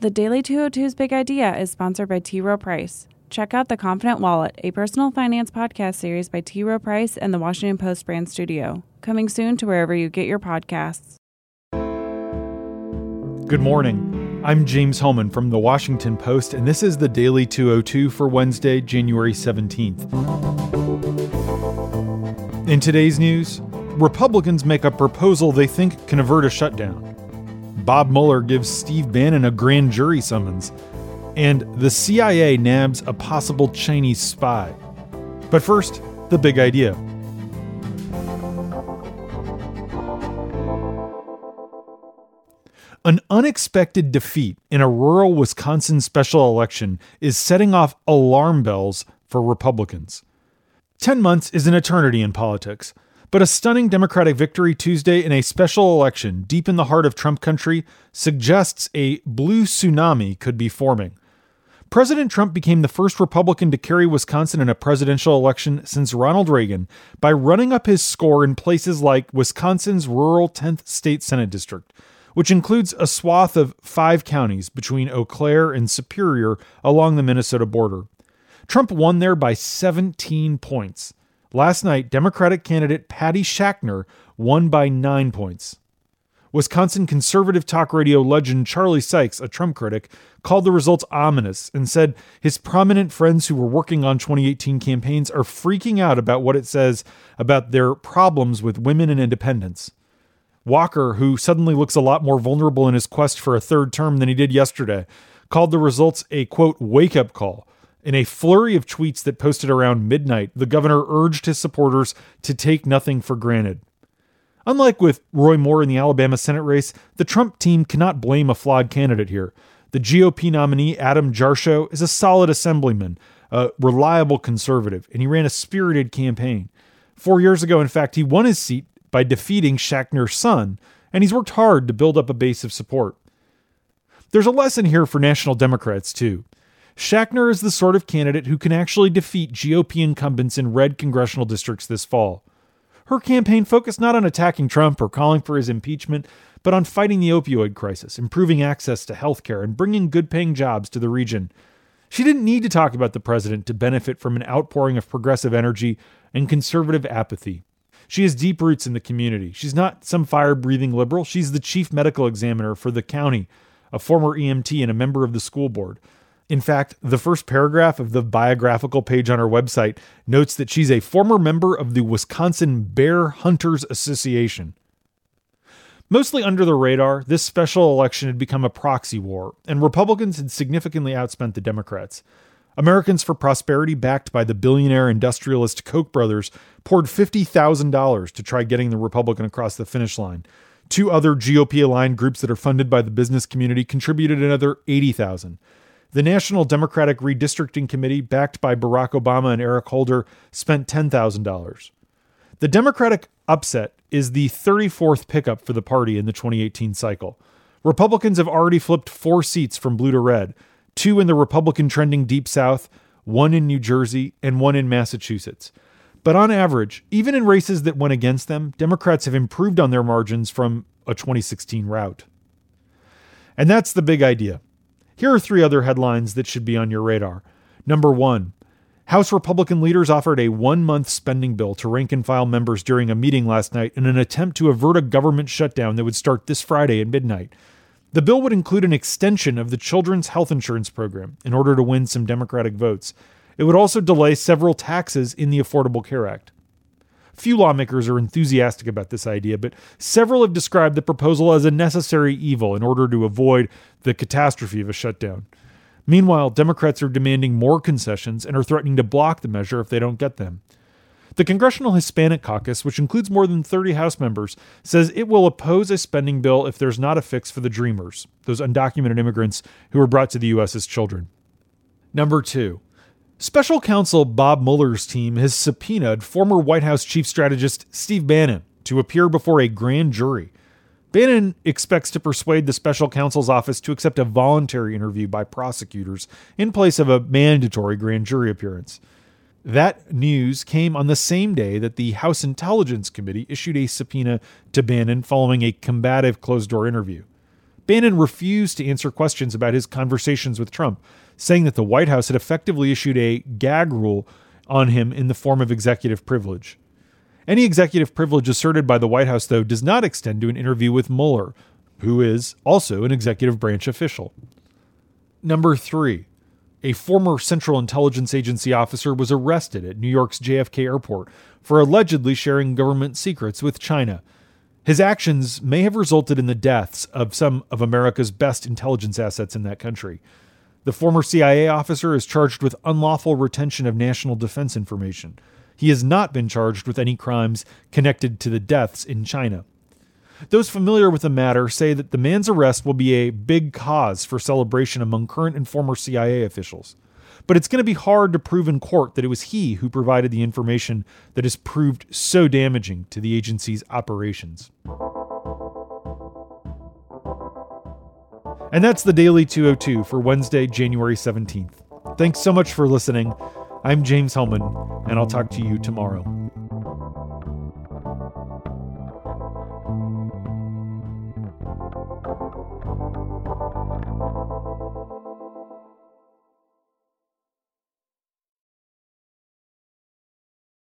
The Daily 202's Big Idea is sponsored by T. Rowe Price. Check out The Confident Wallet, a personal finance podcast series by T. Rowe Price and the Washington Post brand studio. Coming soon to wherever you get your podcasts. Good morning. I'm James Hohmann from the Washington Post, and this is the Daily 202 for Wednesday, January 17th. In today's news, Republicans make a proposal they think can avert a shutdown. Bob Mueller gives Steve Bannon a grand jury summons and the CIA nabs a possible Chinese spy. But first, the big idea. An unexpected defeat in a rural Wisconsin special election is setting off alarm bells for Republicans. Ten months is an eternity in politics, but a stunning Democratic victory Tuesday in a special election deep in the heart of Trump country suggests a blue tsunami could be forming. President Trump became the first Republican to carry Wisconsin in a presidential election since Ronald Reagan by running up his score in places like Wisconsin's rural 10th state Senate district, which includes a swath of five counties between Eau Claire and Superior along the Minnesota border. Trump won there by 17 points. Last night, Democratic candidate Patty Schachtner won by nine points. Wisconsin conservative talk radio legend Charlie Sykes, a Trump critic, called the results ominous and said his prominent friends who were working on 2018 campaigns are freaking out about what it says about their problems with women and independence. Walker, who suddenly looks a lot more vulnerable in his quest for a third term than he did yesterday, called the results a quote wake up call. In a flurry of tweets that posted around midnight, the governor urged his supporters to take nothing for granted. Unlike with Roy Moore in the Alabama Senate race, the Trump team cannot blame a flawed candidate here. The GOP nominee, Adam Jarchow, is a solid assemblyman, a reliable conservative, and he ran a spirited campaign. Four years ago, in fact, he won his seat by defeating Schachtner's son, and he's worked hard to build up a base of support. There's a lesson here for national Democrats, too. Schachtner is the sort of candidate who can actually defeat GOP incumbents in red congressional districts this fall. Her campaign focused not on attacking Trump or calling for his impeachment, but on fighting the opioid crisis, improving access to health care, and bringing good paying jobs to the region. She didn't need to talk about the president to benefit from an outpouring of progressive energy and conservative apathy. She has deep roots in the community. She's not some fire breathing liberal. She's the chief medical examiner for the county, a former EMT, and a member of the school board. In fact, the first paragraph of the biographical page on her website notes that she's a former member of the Wisconsin Bear Hunters Association. Mostly under the radar, this special election had become a proxy war, and Republicans had significantly outspent the Democrats. Americans for Prosperity, backed by the billionaire industrialist Koch brothers, poured $50,000 to try getting the Republican across the finish line. Two other GOP aligned groups that are funded by the business community contributed another 80,000. The National Democratic Redistricting Committee, backed by Barack Obama and Eric Holder, spent $10,000. The Democratic upset is the 34th pickup for the party in the 2018 cycle. Republicans have already flipped four seats from blue to red two in the Republican trending Deep South, one in New Jersey, and one in Massachusetts. But on average, even in races that went against them, Democrats have improved on their margins from a 2016 rout. And that's the big idea. Here are three other headlines that should be on your radar. Number one, House Republican leaders offered a one month spending bill to rank and file members during a meeting last night in an attempt to avert a government shutdown that would start this Friday at midnight. The bill would include an extension of the Children's Health Insurance Program in order to win some Democratic votes. It would also delay several taxes in the Affordable Care Act. Few lawmakers are enthusiastic about this idea, but several have described the proposal as a necessary evil in order to avoid the catastrophe of a shutdown. Meanwhile, Democrats are demanding more concessions and are threatening to block the measure if they don't get them. The Congressional Hispanic Caucus, which includes more than 30 House members, says it will oppose a spending bill if there's not a fix for the Dreamers, those undocumented immigrants who were brought to the U.S. as children. Number two, Special counsel Bob Mueller's team has subpoenaed former White House chief strategist Steve Bannon to appear before a grand jury. Bannon expects to persuade the special counsel's office to accept a voluntary interview by prosecutors in place of a mandatory grand jury appearance. That news came on the same day that the House Intelligence Committee issued a subpoena to Bannon following a combative closed door interview. Bannon refused to answer questions about his conversations with Trump, saying that the White House had effectively issued a gag rule on him in the form of executive privilege. Any executive privilege asserted by the White House, though, does not extend to an interview with Mueller, who is also an executive branch official. Number three, a former Central Intelligence Agency officer was arrested at New York's JFK airport for allegedly sharing government secrets with China. His actions may have resulted in the deaths of some of America's best intelligence assets in that country. The former CIA officer is charged with unlawful retention of national defense information. He has not been charged with any crimes connected to the deaths in China. Those familiar with the matter say that the man's arrest will be a big cause for celebration among current and former CIA officials. But it's going to be hard to prove in court that it was he who provided the information that has proved so damaging to the agency's operations. And that's the Daily 202 for Wednesday, January 17th. Thanks so much for listening. I'm James Hohmann, and I'll talk to you tomorrow.